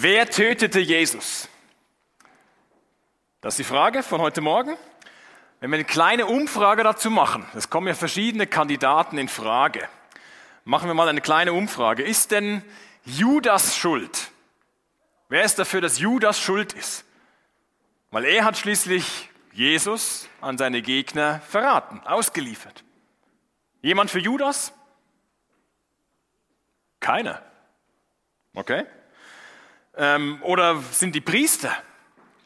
Wer tötete Jesus? Das ist die Frage von heute Morgen. Wenn wir eine kleine Umfrage dazu machen, es kommen ja verschiedene Kandidaten in Frage, machen wir mal eine kleine Umfrage. Ist denn Judas schuld? Wer ist dafür, dass Judas schuld ist? Weil er hat schließlich Jesus an seine Gegner verraten, ausgeliefert. Jemand für Judas? Keiner. Okay. Ähm, oder sind die Priester,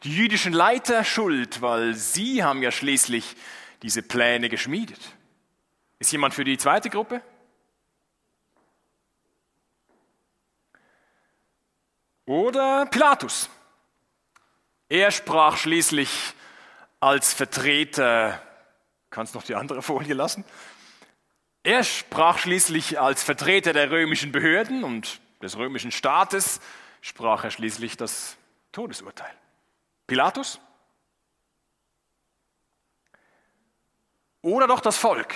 die jüdischen Leiter schuld, weil sie haben ja schließlich diese Pläne geschmiedet? Ist jemand für die zweite Gruppe? Oder Pilatus. Er sprach schließlich als Vertreter, kannst noch die andere Folie lassen? Er sprach schließlich als Vertreter der römischen Behörden und des römischen Staates, sprach er schließlich das Todesurteil. Pilatus? Oder doch das Volk?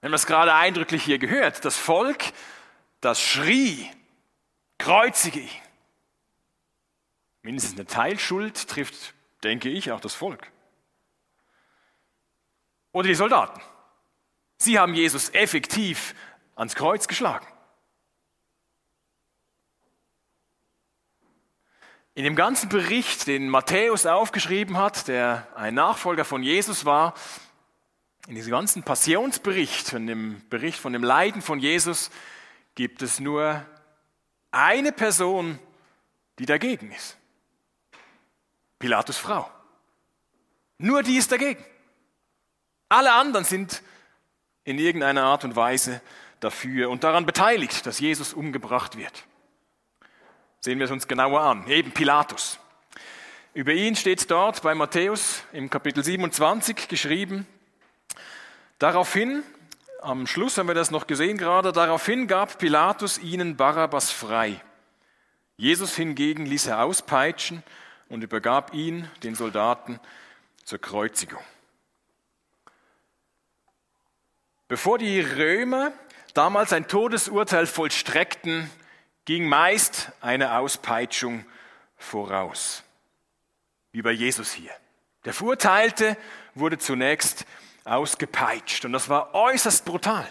Wir haben es gerade eindrücklich hier gehört. Das Volk, das schrie, kreuzige ihn. Mindestens eine Teilschuld trifft, denke ich, auch das Volk. Oder die Soldaten. Sie haben Jesus effektiv ans Kreuz geschlagen. In dem ganzen Bericht, den Matthäus aufgeschrieben hat, der ein Nachfolger von Jesus war, in diesem ganzen Passionsbericht, in dem Bericht von dem Leiden von Jesus, gibt es nur eine Person, die dagegen ist. Pilatus Frau. Nur die ist dagegen. Alle anderen sind in irgendeiner Art und Weise dafür und daran beteiligt, dass Jesus umgebracht wird. Sehen wir es uns genauer an. Eben Pilatus. Über ihn steht dort bei Matthäus im Kapitel 27 geschrieben. Daraufhin, am Schluss haben wir das noch gesehen gerade, daraufhin gab Pilatus ihnen Barabbas frei. Jesus hingegen ließ er auspeitschen und übergab ihn den Soldaten zur Kreuzigung. Bevor die Römer damals ein Todesurteil vollstreckten, ging meist eine Auspeitschung voraus, wie bei Jesus hier. Der Verurteilte wurde zunächst ausgepeitscht und das war äußerst brutal.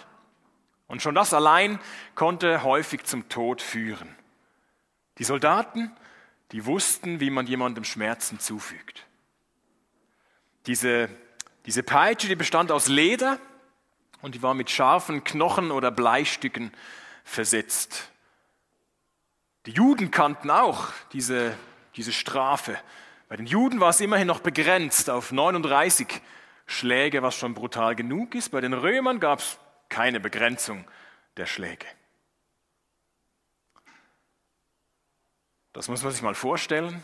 Und schon das allein konnte häufig zum Tod führen. Die Soldaten die wussten, wie man jemandem Schmerzen zufügt. Diese, diese Peitsche, die bestand aus Leder und die war mit scharfen Knochen oder Bleistücken versetzt. Die Juden kannten auch diese, diese Strafe. Bei den Juden war es immerhin noch begrenzt auf 39 Schläge, was schon brutal genug ist. Bei den Römern gab es keine Begrenzung der Schläge. Das muss man sich mal vorstellen.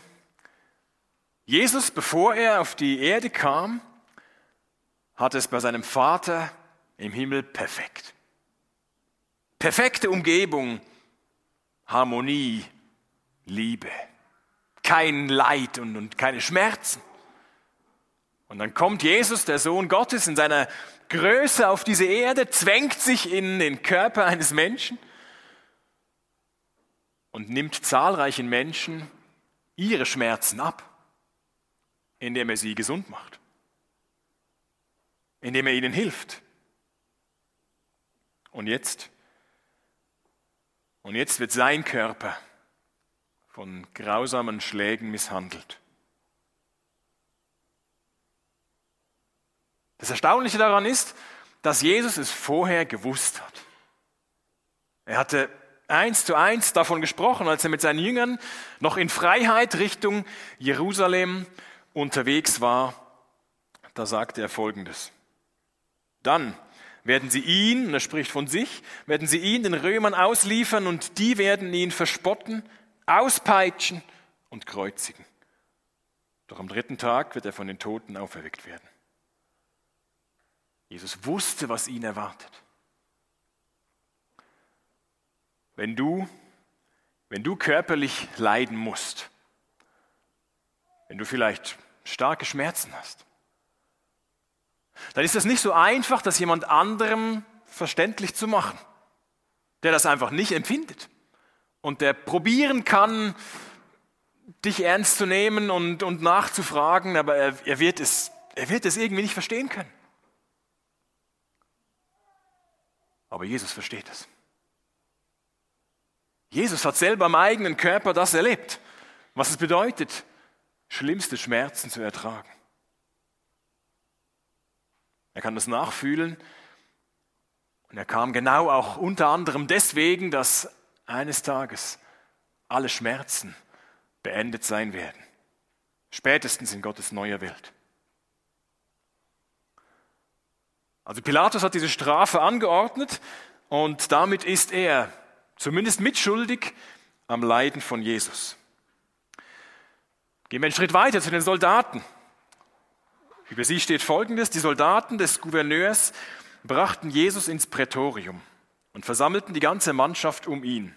Jesus, bevor er auf die Erde kam, hatte es bei seinem Vater im Himmel perfekt. Perfekte Umgebung, Harmonie, Liebe, kein Leid und, und keine Schmerzen. Und dann kommt Jesus, der Sohn Gottes, in seiner Größe auf diese Erde, zwängt sich in den Körper eines Menschen und nimmt zahlreichen Menschen ihre Schmerzen ab, indem er sie gesund macht, indem er ihnen hilft. Und jetzt, und jetzt wird sein Körper von grausamen Schlägen misshandelt. Das Erstaunliche daran ist, dass Jesus es vorher gewusst hat. Er hatte eins zu eins davon gesprochen, als er mit seinen Jüngern noch in Freiheit Richtung Jerusalem unterwegs war. Da sagte er Folgendes. Dann werden sie ihn, und er spricht von sich, werden sie ihn den Römern ausliefern und die werden ihn verspotten, auspeitschen und kreuzigen. Doch am dritten Tag wird er von den Toten auferweckt werden. Jesus wusste, was ihn erwartet. wenn du, wenn du körperlich leiden musst, wenn du vielleicht starke Schmerzen hast, dann ist das nicht so einfach, das jemand anderem verständlich zu machen, der das einfach nicht empfindet und der probieren kann, dich ernst zu nehmen und, und nachzufragen, aber er, er, wird es, er wird es irgendwie nicht verstehen können. Aber Jesus versteht es. Jesus hat selber am eigenen Körper das erlebt, was es bedeutet, schlimmste Schmerzen zu ertragen. Er kann das nachfühlen und er kam genau auch unter anderem deswegen, dass eines Tages alle Schmerzen beendet sein werden. Spätestens in Gottes neuer Welt. Also Pilatus hat diese Strafe angeordnet und damit ist er zumindest mitschuldig am Leiden von Jesus. Gehen wir einen Schritt weiter zu den Soldaten. Über sie steht Folgendes. Die Soldaten des Gouverneurs brachten Jesus ins Prätorium und versammelten die ganze Mannschaft um ihn.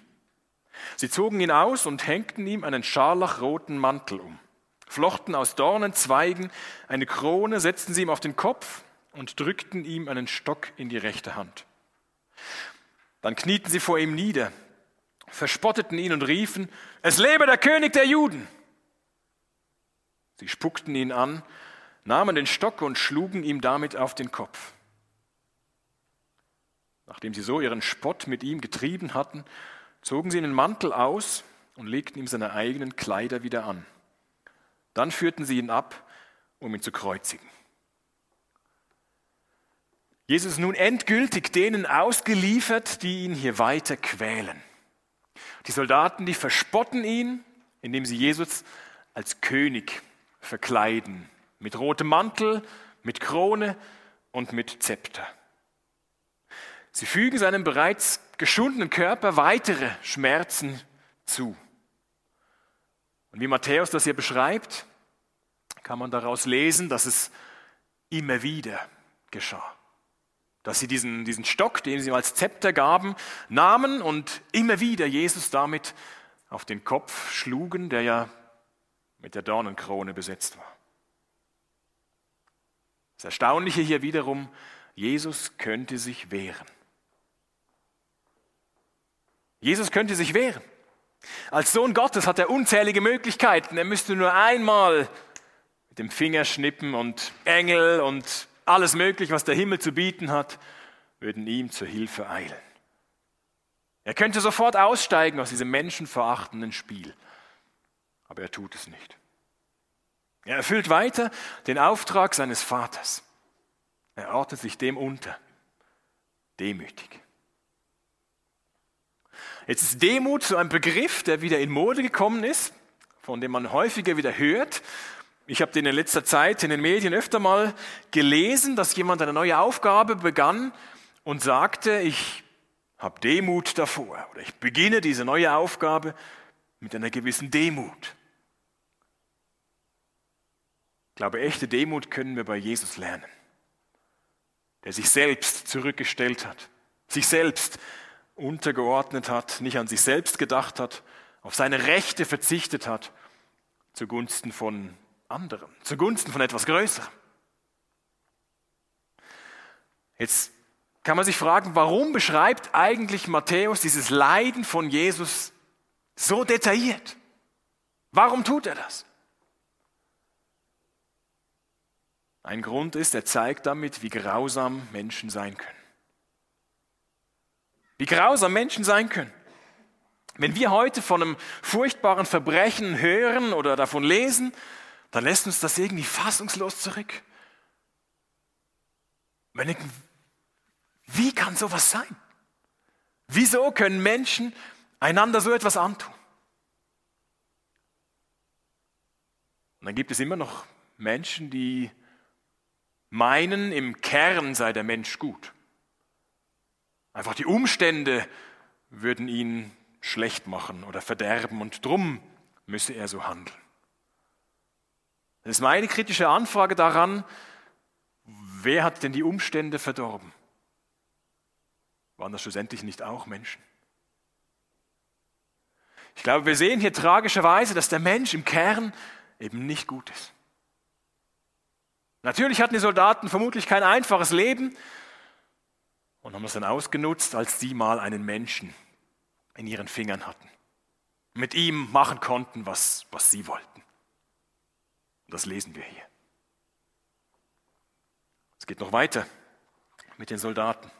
Sie zogen ihn aus und hängten ihm einen scharlachroten Mantel um, flochten aus Dornenzweigen eine Krone, setzten sie ihm auf den Kopf und drückten ihm einen Stock in die rechte Hand. Dann knieten sie vor ihm nieder, verspotteten ihn und riefen, es lebe der König der Juden. Sie spuckten ihn an, nahmen den Stock und schlugen ihm damit auf den Kopf. Nachdem sie so ihren Spott mit ihm getrieben hatten, zogen sie den Mantel aus und legten ihm seine eigenen Kleider wieder an. Dann führten sie ihn ab, um ihn zu kreuzigen. Jesus ist nun endgültig denen ausgeliefert, die ihn hier weiter quälen. Die Soldaten, die verspotten ihn, indem sie Jesus als König verkleiden, mit rotem Mantel, mit Krone und mit Zepter. Sie fügen seinem bereits geschundenen Körper weitere Schmerzen zu. Und wie Matthäus das hier beschreibt, kann man daraus lesen, dass es immer wieder geschah. Dass sie diesen, diesen Stock, den sie ihm als Zepter gaben, nahmen und immer wieder Jesus damit auf den Kopf schlugen, der ja mit der Dornenkrone besetzt war. Das Erstaunliche hier wiederum, Jesus könnte sich wehren. Jesus könnte sich wehren. Als Sohn Gottes hat er unzählige Möglichkeiten. Er müsste nur einmal mit dem Finger schnippen und Engel und alles Mögliche, was der Himmel zu bieten hat, würden ihm zur Hilfe eilen. Er könnte sofort aussteigen aus diesem menschenverachtenden Spiel. Aber er tut es nicht. Er erfüllt weiter den Auftrag seines Vaters. Er ordnet sich dem unter. Demütig. Jetzt ist Demut so ein Begriff, der wieder in Mode gekommen ist, von dem man häufiger wieder hört. Ich habe den in letzter Zeit in den Medien öfter mal gelesen, dass jemand eine neue Aufgabe begann und sagte, ich habe Demut davor oder ich beginne diese neue Aufgabe mit einer gewissen Demut. Ich glaube, echte Demut können wir bei Jesus lernen, der sich selbst zurückgestellt hat, sich selbst untergeordnet hat, nicht an sich selbst gedacht hat, auf seine Rechte verzichtet hat, zugunsten von anderen, zugunsten von etwas Größerem. Jetzt kann man sich fragen, warum beschreibt eigentlich Matthäus dieses Leiden von Jesus so detailliert? Warum tut er das? Ein Grund ist, er zeigt damit, wie grausam Menschen sein können. Wie grausam Menschen sein können. Wenn wir heute von einem furchtbaren Verbrechen hören oder davon lesen, dann lässt uns das irgendwie fassungslos zurück. Wir denken, wie kann sowas sein? Wieso können Menschen einander so etwas antun? Und dann gibt es immer noch Menschen, die meinen, im Kern sei der Mensch gut. Einfach die Umstände würden ihn schlecht machen oder verderben und drum müsse er so handeln. Das ist meine kritische Anfrage daran, wer hat denn die Umstände verdorben? Waren das schlussendlich nicht auch Menschen? Ich glaube, wir sehen hier tragischerweise, dass der Mensch im Kern eben nicht gut ist. Natürlich hatten die Soldaten vermutlich kein einfaches Leben, und haben es dann ausgenutzt, als sie mal einen Menschen in ihren Fingern hatten. mit ihm machen konnten, was, was sie wollten. Das lesen wir hier. Es geht noch weiter mit den Soldaten.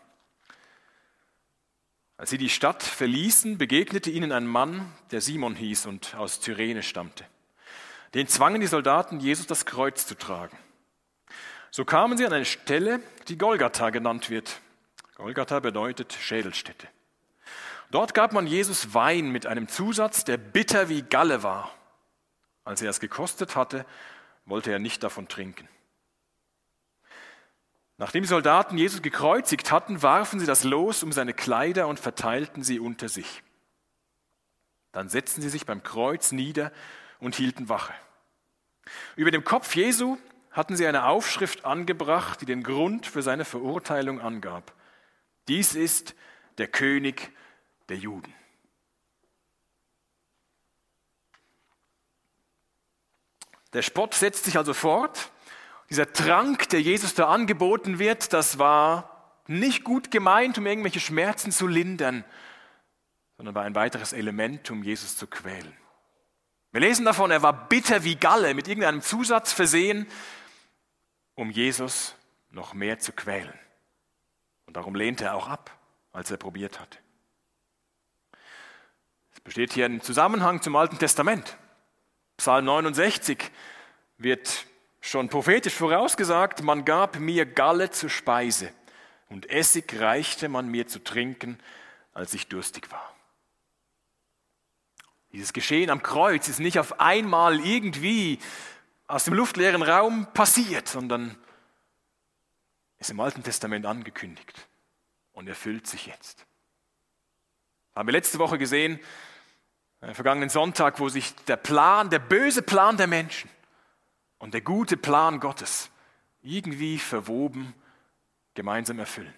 Als sie die Stadt verließen, begegnete ihnen ein Mann, der Simon hieß und aus Cyrene stammte. Den zwangen die Soldaten, Jesus das Kreuz zu tragen. So kamen sie an eine Stelle, die Golgatha genannt wird. Golgatha bedeutet Schädelstätte. Dort gab man Jesus Wein mit einem Zusatz, der bitter wie Galle war. Als er es gekostet hatte, wollte er nicht davon trinken. Nachdem die Soldaten Jesus gekreuzigt hatten, warfen sie das Los um seine Kleider und verteilten sie unter sich. Dann setzten sie sich beim Kreuz nieder und hielten Wache. Über dem Kopf Jesu hatten sie eine Aufschrift angebracht, die den Grund für seine Verurteilung angab. Dies ist der König der Juden. Der Spott setzt sich also fort. Dieser Trank, der Jesus da angeboten wird, das war nicht gut gemeint, um irgendwelche Schmerzen zu lindern, sondern war ein weiteres Element, um Jesus zu quälen. Wir lesen davon, er war bitter wie Galle, mit irgendeinem Zusatz versehen, um Jesus noch mehr zu quälen. Und darum lehnte er auch ab, als er probiert hatte. Es besteht hier ein Zusammenhang zum Alten Testament. Psalm 69 wird schon prophetisch vorausgesagt, man gab mir Galle zur Speise und Essig reichte man mir zu trinken, als ich durstig war. Dieses Geschehen am Kreuz ist nicht auf einmal irgendwie aus dem luftleeren Raum passiert, sondern ist im Alten Testament angekündigt und erfüllt sich jetzt. Haben wir letzte Woche gesehen, äh, vergangenen Sonntag, wo sich der Plan, der böse Plan der Menschen und der gute Plan Gottes irgendwie verwoben gemeinsam erfüllen,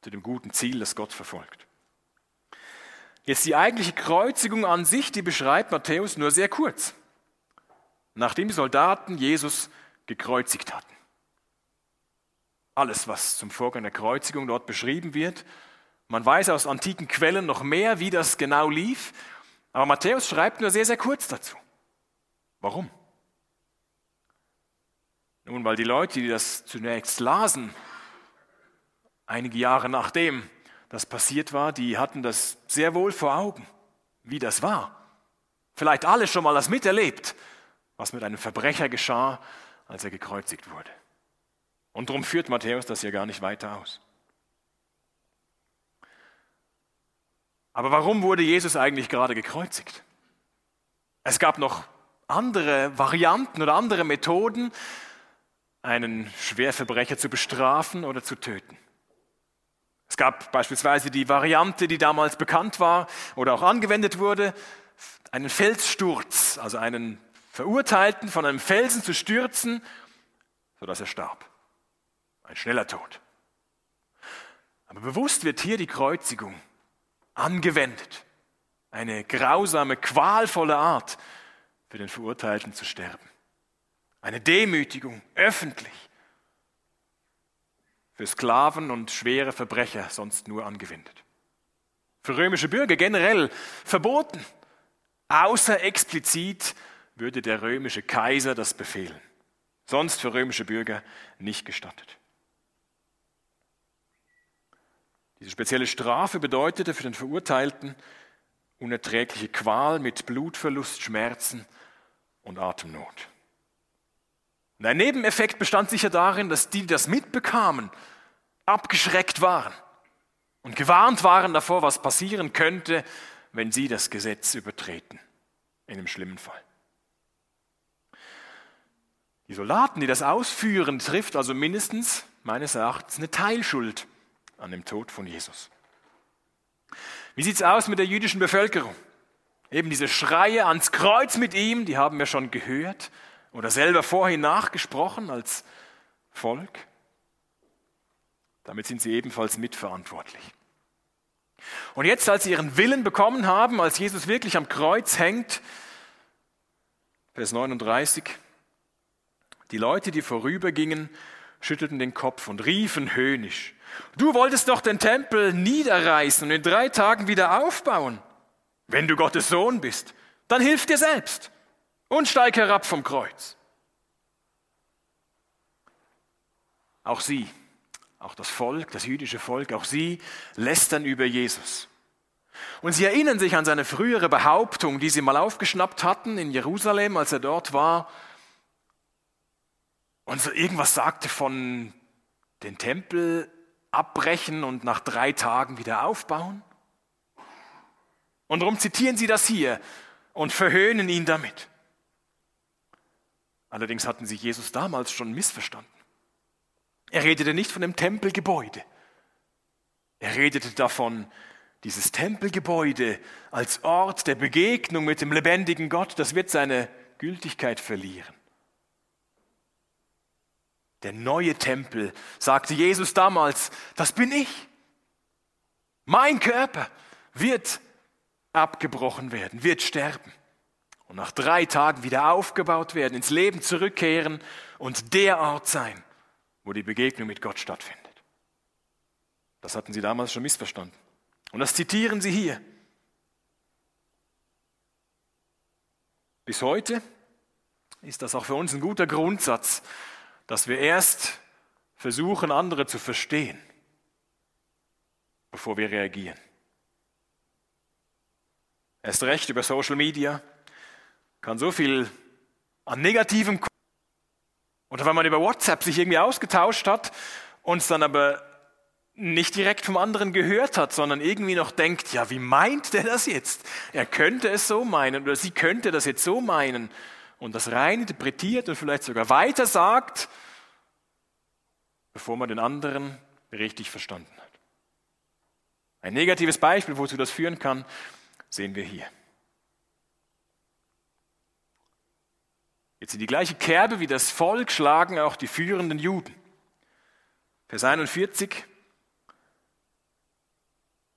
zu dem guten Ziel, das Gott verfolgt. Jetzt die eigentliche Kreuzigung an sich, die beschreibt Matthäus nur sehr kurz, nachdem die Soldaten Jesus gekreuzigt hatten. Alles, was zum Vorgang der Kreuzigung dort beschrieben wird, man weiß aus antiken Quellen noch mehr, wie das genau lief, aber Matthäus schreibt nur sehr, sehr kurz dazu. Warum? Nun, weil die Leute, die das zunächst lasen, einige Jahre nachdem das passiert war, die hatten das sehr wohl vor Augen, wie das war. Vielleicht alle schon mal das miterlebt, was mit einem Verbrecher geschah, als er gekreuzigt wurde. Und darum führt Matthäus das ja gar nicht weiter aus. Aber warum wurde Jesus eigentlich gerade gekreuzigt? Es gab noch andere Varianten oder andere Methoden, einen Schwerverbrecher zu bestrafen oder zu töten. Es gab beispielsweise die Variante, die damals bekannt war oder auch angewendet wurde, einen Felssturz, also einen Verurteilten von einem Felsen zu stürzen, sodass er starb. Ein schneller Tod. Aber bewusst wird hier die Kreuzigung angewendet. Eine grausame, qualvolle Art, für den Verurteilten zu sterben. Eine Demütigung, öffentlich für Sklaven und schwere Verbrecher sonst nur angewendet. Für römische Bürger generell verboten. Außer explizit würde der römische Kaiser das befehlen. Sonst für römische Bürger nicht gestattet. Diese spezielle Strafe bedeutete für den Verurteilten unerträgliche Qual mit Blutverlust, Schmerzen und Atemnot. Und ein Nebeneffekt bestand sicher darin, dass die, die das mitbekamen, abgeschreckt waren und gewarnt waren davor, was passieren könnte, wenn sie das Gesetz übertreten, in einem schlimmen Fall. Die Soldaten, die das ausführen, trifft also mindestens, meines Erachtens, eine Teilschuld an dem Tod von Jesus. Wie sieht es aus mit der jüdischen Bevölkerung? Eben diese Schreie ans Kreuz mit ihm, die haben wir schon gehört oder selber vorhin nachgesprochen als Volk. Damit sind sie ebenfalls mitverantwortlich. Und jetzt, als sie ihren Willen bekommen haben, als Jesus wirklich am Kreuz hängt, Vers 39, die Leute, die vorübergingen, schüttelten den Kopf und riefen höhnisch, du wolltest doch den Tempel niederreißen und in drei Tagen wieder aufbauen. Wenn du Gottes Sohn bist, dann hilf dir selbst und steig herab vom Kreuz. Auch sie, auch das Volk, das jüdische Volk, auch sie lästern über Jesus. Und sie erinnern sich an seine frühere Behauptung, die sie mal aufgeschnappt hatten in Jerusalem, als er dort war. Und so irgendwas sagte von den Tempel abbrechen und nach drei Tagen wieder aufbauen. Und darum zitieren sie das hier und verhöhnen ihn damit. Allerdings hatten sie Jesus damals schon missverstanden. Er redete nicht von dem Tempelgebäude. Er redete davon, dieses Tempelgebäude als Ort der Begegnung mit dem lebendigen Gott, das wird seine Gültigkeit verlieren. Der neue Tempel, sagte Jesus damals, das bin ich. Mein Körper wird abgebrochen werden, wird sterben und nach drei Tagen wieder aufgebaut werden, ins Leben zurückkehren und der Ort sein, wo die Begegnung mit Gott stattfindet. Das hatten sie damals schon missverstanden. Und das zitieren sie hier. Bis heute ist das auch für uns ein guter Grundsatz, dass wir erst versuchen, andere zu verstehen, bevor wir reagieren. Erst recht über Social Media kann so viel an negativem oder wenn man über WhatsApp sich irgendwie ausgetauscht hat und es dann aber nicht direkt vom anderen gehört hat, sondern irgendwie noch denkt, ja, wie meint der das jetzt? Er könnte es so meinen oder sie könnte das jetzt so meinen und das rein interpretiert und vielleicht sogar weiter sagt, bevor man den anderen richtig verstanden hat. Ein negatives Beispiel, wozu das führen kann, sehen wir hier. Jetzt in die gleiche Kerbe wie das Volk schlagen auch die führenden Juden. Vers 41.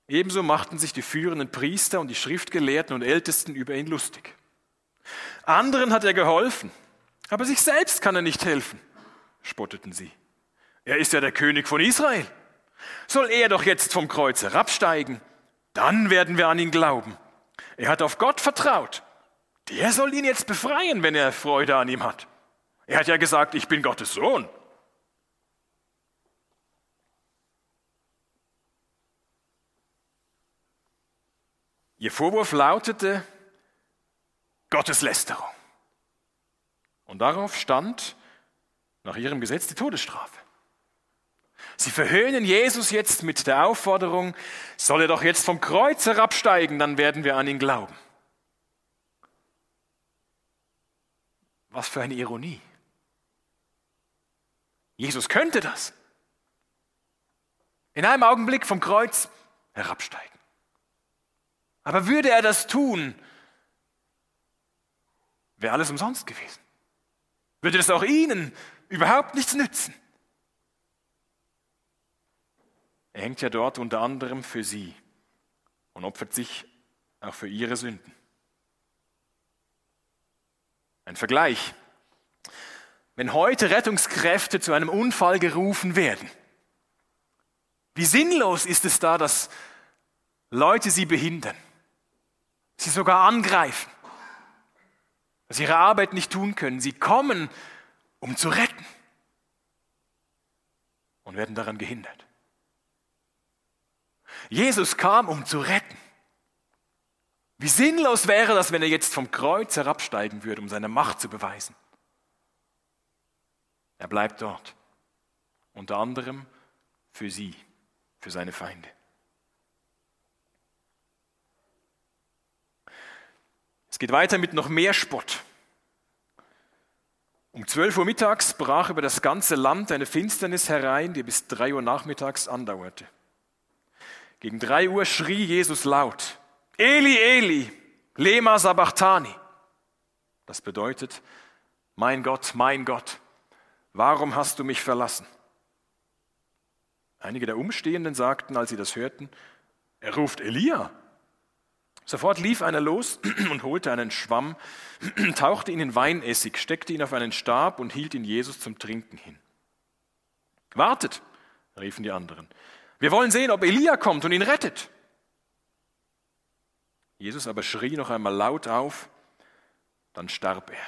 Ebenso machten sich die führenden Priester und die Schriftgelehrten und Ältesten über ihn lustig. Anderen hat er geholfen, aber sich selbst kann er nicht helfen, spotteten sie. Er ist ja der König von Israel. Soll er doch jetzt vom Kreuz herabsteigen? Dann werden wir an ihn glauben. Er hat auf Gott vertraut der soll ihn jetzt befreien, wenn er Freude an ihm hat. Er hat ja gesagt, ich bin Gottes Sohn. Ihr Vorwurf lautete Gotteslästerung. Und darauf stand nach ihrem Gesetz die Todesstrafe. Sie verhöhnen Jesus jetzt mit der Aufforderung, soll er doch jetzt vom Kreuz herabsteigen, dann werden wir an ihn glauben. Was für eine Ironie. Jesus könnte das. In einem Augenblick vom Kreuz herabsteigen. Aber würde er das tun, wäre alles umsonst gewesen. Würde das auch Ihnen überhaupt nichts nützen. Er hängt ja dort unter anderem für Sie und opfert sich auch für Ihre Sünden. Ein Vergleich. Wenn heute Rettungskräfte zu einem Unfall gerufen werden, wie sinnlos ist es da, dass Leute sie behindern, sie sogar angreifen, dass sie ihre Arbeit nicht tun können. Sie kommen, um zu retten und werden daran gehindert. Jesus kam, um zu retten. Wie sinnlos wäre das, wenn er jetzt vom Kreuz herabsteigen würde, um seine Macht zu beweisen. Er bleibt dort, unter anderem für sie, für seine Feinde. Es geht weiter mit noch mehr Spott. Um 12 Uhr mittags brach über das ganze Land eine Finsternis herein, die bis 3 Uhr nachmittags andauerte. Gegen 3 Uhr schrie Jesus laut, Eli, Eli, lema sabachthani. Das bedeutet, mein Gott, mein Gott, warum hast du mich verlassen? Einige der Umstehenden sagten, als sie das hörten, er ruft Elia. Sofort lief einer los und holte einen Schwamm, tauchte ihn in Weinessig, steckte ihn auf einen Stab und hielt ihn Jesus zum Trinken hin. Wartet, riefen die anderen. Wir wollen sehen, ob Elia kommt und ihn rettet. Jesus aber schrie noch einmal laut auf, dann starb er.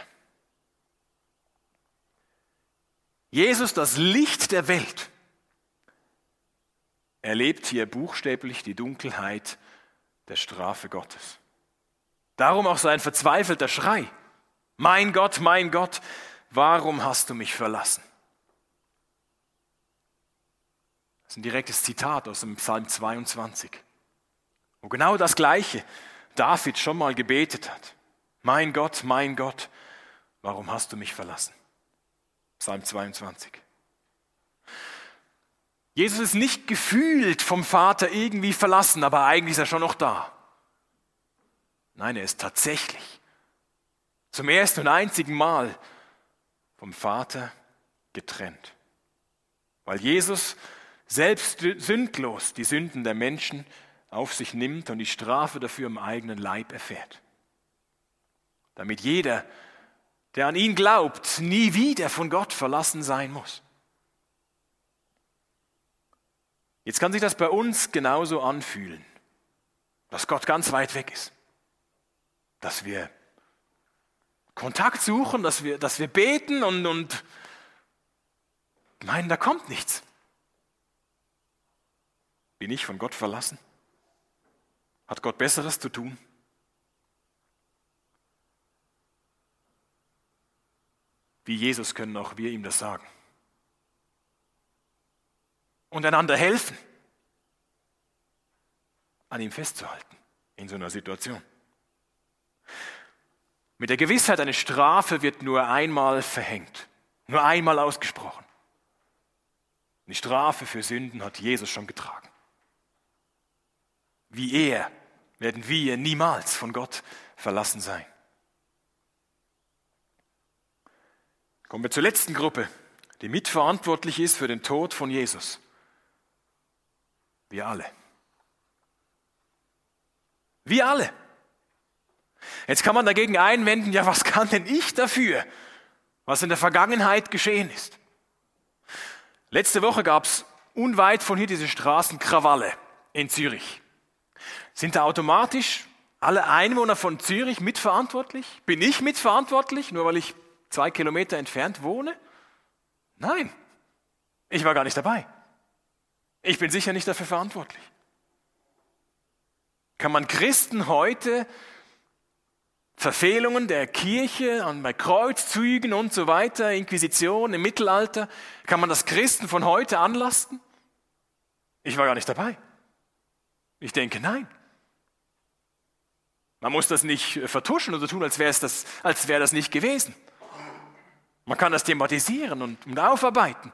Jesus, das Licht der Welt, erlebt hier buchstäblich die Dunkelheit der Strafe Gottes. Darum auch sein verzweifelter Schrei. Mein Gott, mein Gott, warum hast du mich verlassen? Das ist ein direktes Zitat aus dem Psalm 22, wo genau das Gleiche David schon mal gebetet hat. Mein Gott, mein Gott, warum hast du mich verlassen? Psalm 22. Jesus ist nicht gefühlt vom Vater irgendwie verlassen, aber eigentlich ist er schon noch da. Nein, er ist tatsächlich zum ersten und einzigen Mal vom Vater getrennt. Weil Jesus selbst sündlos die Sünden der Menschen auf sich nimmt und die Strafe dafür im eigenen Leib erfährt. Damit jeder, der an ihn glaubt, nie wieder von Gott verlassen sein muss. Jetzt kann sich das bei uns genauso anfühlen, dass Gott ganz weit weg ist, dass wir Kontakt suchen, dass wir, dass wir beten und, und meinen, da kommt nichts. Bin ich von Gott verlassen? Hat Gott Besseres zu tun? Wie Jesus können auch wir ihm das sagen. Und einander helfen, an ihm festzuhalten in so einer Situation. Mit der Gewissheit, eine Strafe wird nur einmal verhängt, nur einmal ausgesprochen. Die Strafe für Sünden hat Jesus schon getragen. Wie er werden wir niemals von Gott verlassen sein. Kommen wir zur letzten Gruppe, die mitverantwortlich ist für den Tod von Jesus. Wir alle. Wir alle. Jetzt kann man dagegen einwenden, ja, was kann denn ich dafür, was in der Vergangenheit geschehen ist? Letzte Woche gab es unweit von hier diese Straßenkrawalle in Zürich. Sind da automatisch alle Einwohner von Zürich mitverantwortlich? Bin ich mitverantwortlich, nur weil ich zwei Kilometer entfernt wohne? Nein, ich war gar nicht dabei. Ich bin sicher nicht dafür verantwortlich. Kann man Christen heute Verfehlungen der Kirche bei Kreuzzügen und so weiter, Inquisition im Mittelalter, kann man das Christen von heute anlasten? Ich war gar nicht dabei. Ich denke, nein. Man muss das nicht äh, vertuschen oder tun, als wäre das, als wäre das nicht gewesen. Man kann das thematisieren und, und aufarbeiten.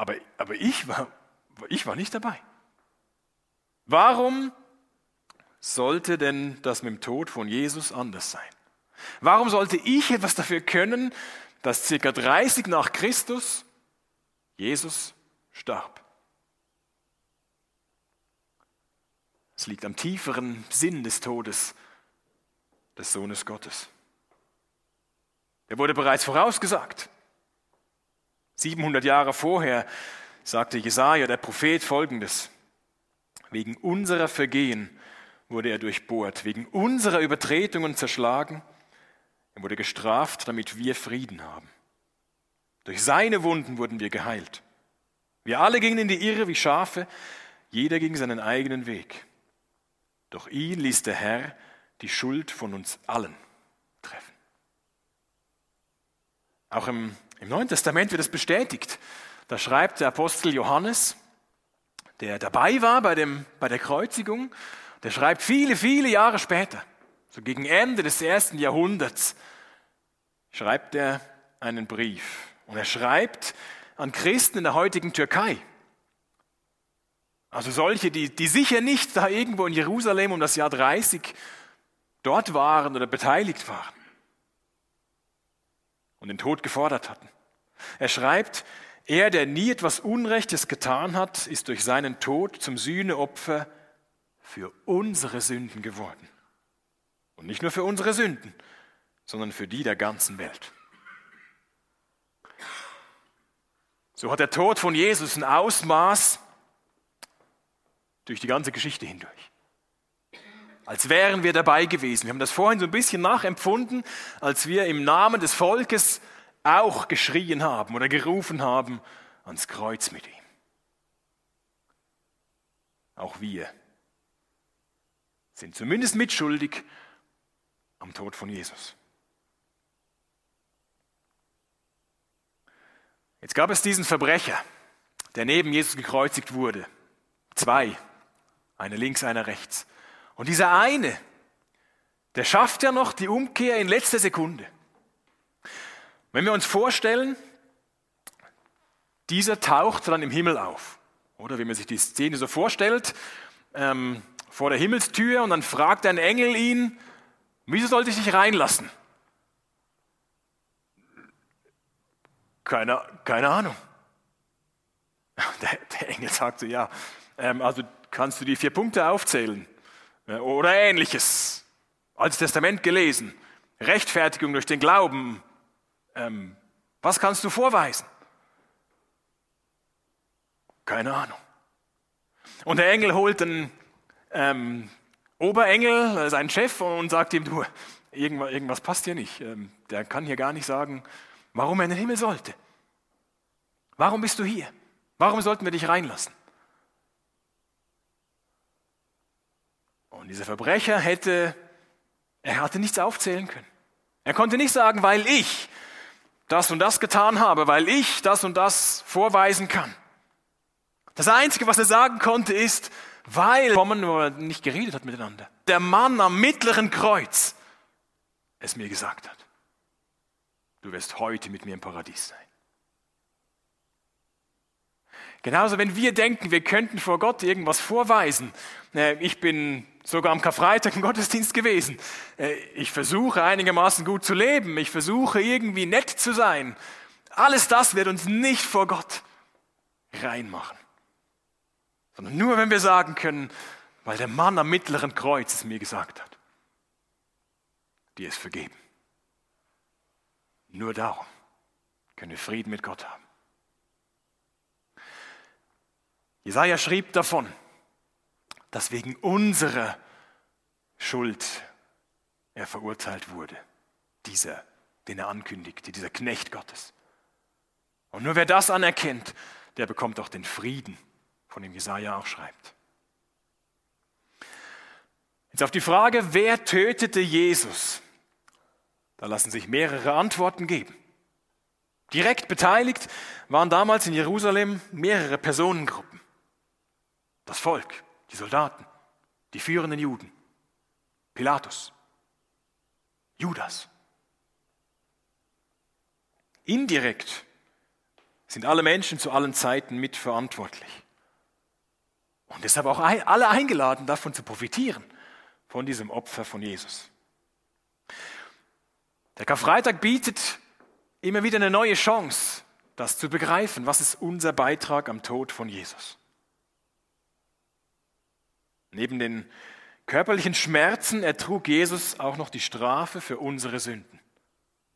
Aber, aber ich, war, ich war nicht dabei. Warum sollte denn das mit dem Tod von Jesus anders sein? Warum sollte ich etwas dafür können, dass circa 30 nach Christus Jesus starb? Es liegt am tieferen Sinn des Todes des Sohnes Gottes. Er wurde bereits vorausgesagt. 700 Jahre vorher sagte Jesaja, der Prophet, folgendes: Wegen unserer Vergehen wurde er durchbohrt, wegen unserer Übertretungen zerschlagen. Er wurde gestraft, damit wir Frieden haben. Durch seine Wunden wurden wir geheilt. Wir alle gingen in die Irre wie Schafe, jeder ging seinen eigenen Weg. Doch ihn ließ der Herr die Schuld von uns allen treffen. Auch im, im Neuen Testament wird es bestätigt. Da schreibt der Apostel Johannes, der dabei war bei, dem, bei der Kreuzigung, der schreibt viele, viele Jahre später, so gegen Ende des ersten Jahrhunderts, schreibt er einen Brief. Und er schreibt an Christen in der heutigen Türkei. Also solche, die, die sicher nicht da irgendwo in Jerusalem um das Jahr 30 dort waren oder beteiligt waren und den Tod gefordert hatten. Er schreibt, er, der nie etwas Unrechtes getan hat, ist durch seinen Tod zum Sühneopfer für unsere Sünden geworden. Und nicht nur für unsere Sünden, sondern für die der ganzen Welt. So hat der Tod von Jesus ein Ausmaß, durch die ganze Geschichte hindurch. Als wären wir dabei gewesen. Wir haben das vorhin so ein bisschen nachempfunden, als wir im Namen des Volkes auch geschrien haben oder gerufen haben ans Kreuz mit ihm. Auch wir sind zumindest mitschuldig am Tod von Jesus. Jetzt gab es diesen Verbrecher, der neben Jesus gekreuzigt wurde. Zwei, eine links, einer rechts. Und dieser eine, der schafft ja noch die Umkehr in letzter Sekunde. Wenn wir uns vorstellen, dieser taucht dann im Himmel auf. Oder wie man sich die Szene so vorstellt, ähm, vor der Himmelstür und dann fragt ein Engel ihn, wieso sollte ich dich reinlassen? Keine, keine Ahnung. Der, der, Engel sagte, ja, ähm, also kannst du die vier Punkte aufzählen oder ähnliches. Altes Testament gelesen, Rechtfertigung durch den Glauben. Ähm, was kannst du vorweisen? Keine Ahnung. Und der Engel holt den ähm, Oberengel, seinen Chef, und sagt ihm, du, irgendwas, irgendwas passt hier nicht. Ähm, der kann hier gar nicht sagen, warum er in den Himmel sollte. Warum bist du hier? Warum sollten wir dich reinlassen? Und dieser Verbrecher hätte, er hatte nichts aufzählen können. Er konnte nicht sagen, weil ich das und das getan habe, weil ich das und das vorweisen kann. Das Einzige, was er sagen konnte, ist, weil er nicht geredet hat miteinander. Der Mann am mittleren Kreuz es mir gesagt hat. Du wirst heute mit mir im Paradies sein. Genauso, wenn wir denken, wir könnten vor Gott irgendwas vorweisen. Äh, ich bin sogar am Karfreitag im Gottesdienst gewesen. Äh, ich versuche einigermaßen gut zu leben. Ich versuche irgendwie nett zu sein. Alles das wird uns nicht vor Gott reinmachen. Sondern nur, wenn wir sagen können, weil der Mann am mittleren Kreuz es mir gesagt hat. Dir ist vergeben. Nur darum können wir Frieden mit Gott haben. Jesaja schrieb davon, dass wegen unserer Schuld er verurteilt wurde. Dieser, den er ankündigte, dieser Knecht Gottes. Und nur wer das anerkennt, der bekommt auch den Frieden, von dem Jesaja auch schreibt. Jetzt auf die Frage, wer tötete Jesus? Da lassen sich mehrere Antworten geben. Direkt beteiligt waren damals in Jerusalem mehrere Personengruppen. Das Volk, die Soldaten, die führenden Juden, Pilatus, Judas. Indirekt sind alle Menschen zu allen Zeiten mitverantwortlich. Und deshalb auch alle eingeladen, davon zu profitieren, von diesem Opfer von Jesus. Der Karfreitag bietet immer wieder eine neue Chance, das zu begreifen. Was ist unser Beitrag am Tod von Jesus? Neben den körperlichen Schmerzen ertrug Jesus auch noch die Strafe für unsere Sünden.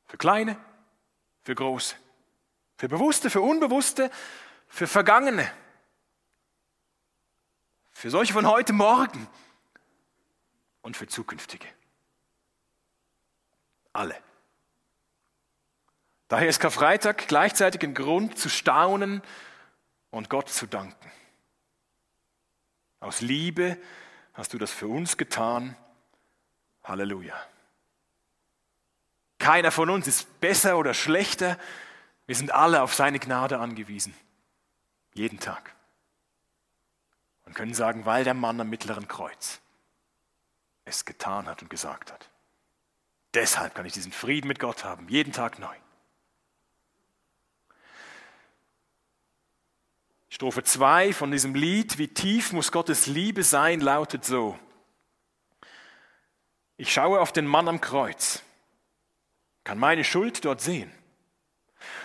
Für kleine, für große, für bewusste, für unbewusste, für vergangene, für solche von heute Morgen und für zukünftige. Alle. Daher ist Karfreitag gleichzeitig ein Grund zu staunen und Gott zu danken. Aus Liebe hast du das für uns getan. Halleluja. Keiner von uns ist besser oder schlechter. Wir sind alle auf seine Gnade angewiesen. Jeden Tag. Und können sagen, weil der Mann am mittleren Kreuz es getan hat und gesagt hat. Deshalb kann ich diesen Frieden mit Gott haben, jeden Tag neu. Strophe 2 von diesem Lied, wie tief muss Gottes Liebe sein, lautet so. Ich schaue auf den Mann am Kreuz, kann meine Schuld dort sehen.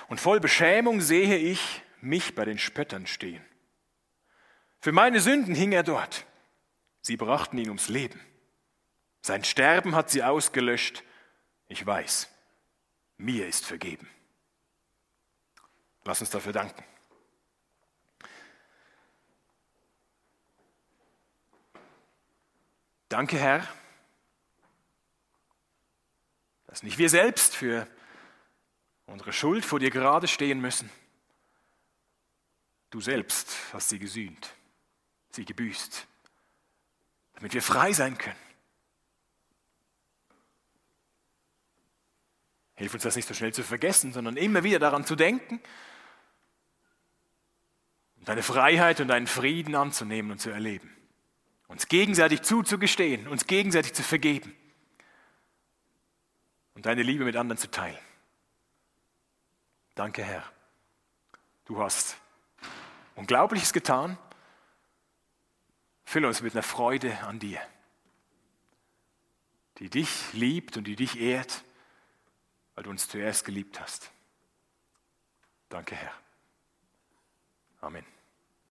Und voll Beschämung sehe ich mich bei den Spöttern stehen. Für meine Sünden hing er dort. Sie brachten ihn ums Leben. Sein Sterben hat sie ausgelöscht. Ich weiß, mir ist vergeben. Lass uns dafür danken. Danke, Herr, dass nicht wir selbst für unsere Schuld vor dir gerade stehen müssen. Du selbst hast sie gesühnt, sie gebüßt, damit wir frei sein können. Hilf uns das nicht so schnell zu vergessen, sondern immer wieder daran zu denken und deine Freiheit und deinen Frieden anzunehmen und zu erleben. Uns gegenseitig zuzugestehen, uns gegenseitig zu vergeben und deine Liebe mit anderen zu teilen. Danke, Herr. Du hast Unglaubliches getan. Fülle uns mit einer Freude an dir, die dich liebt und die dich ehrt, weil du uns zuerst geliebt hast. Danke, Herr. Amen.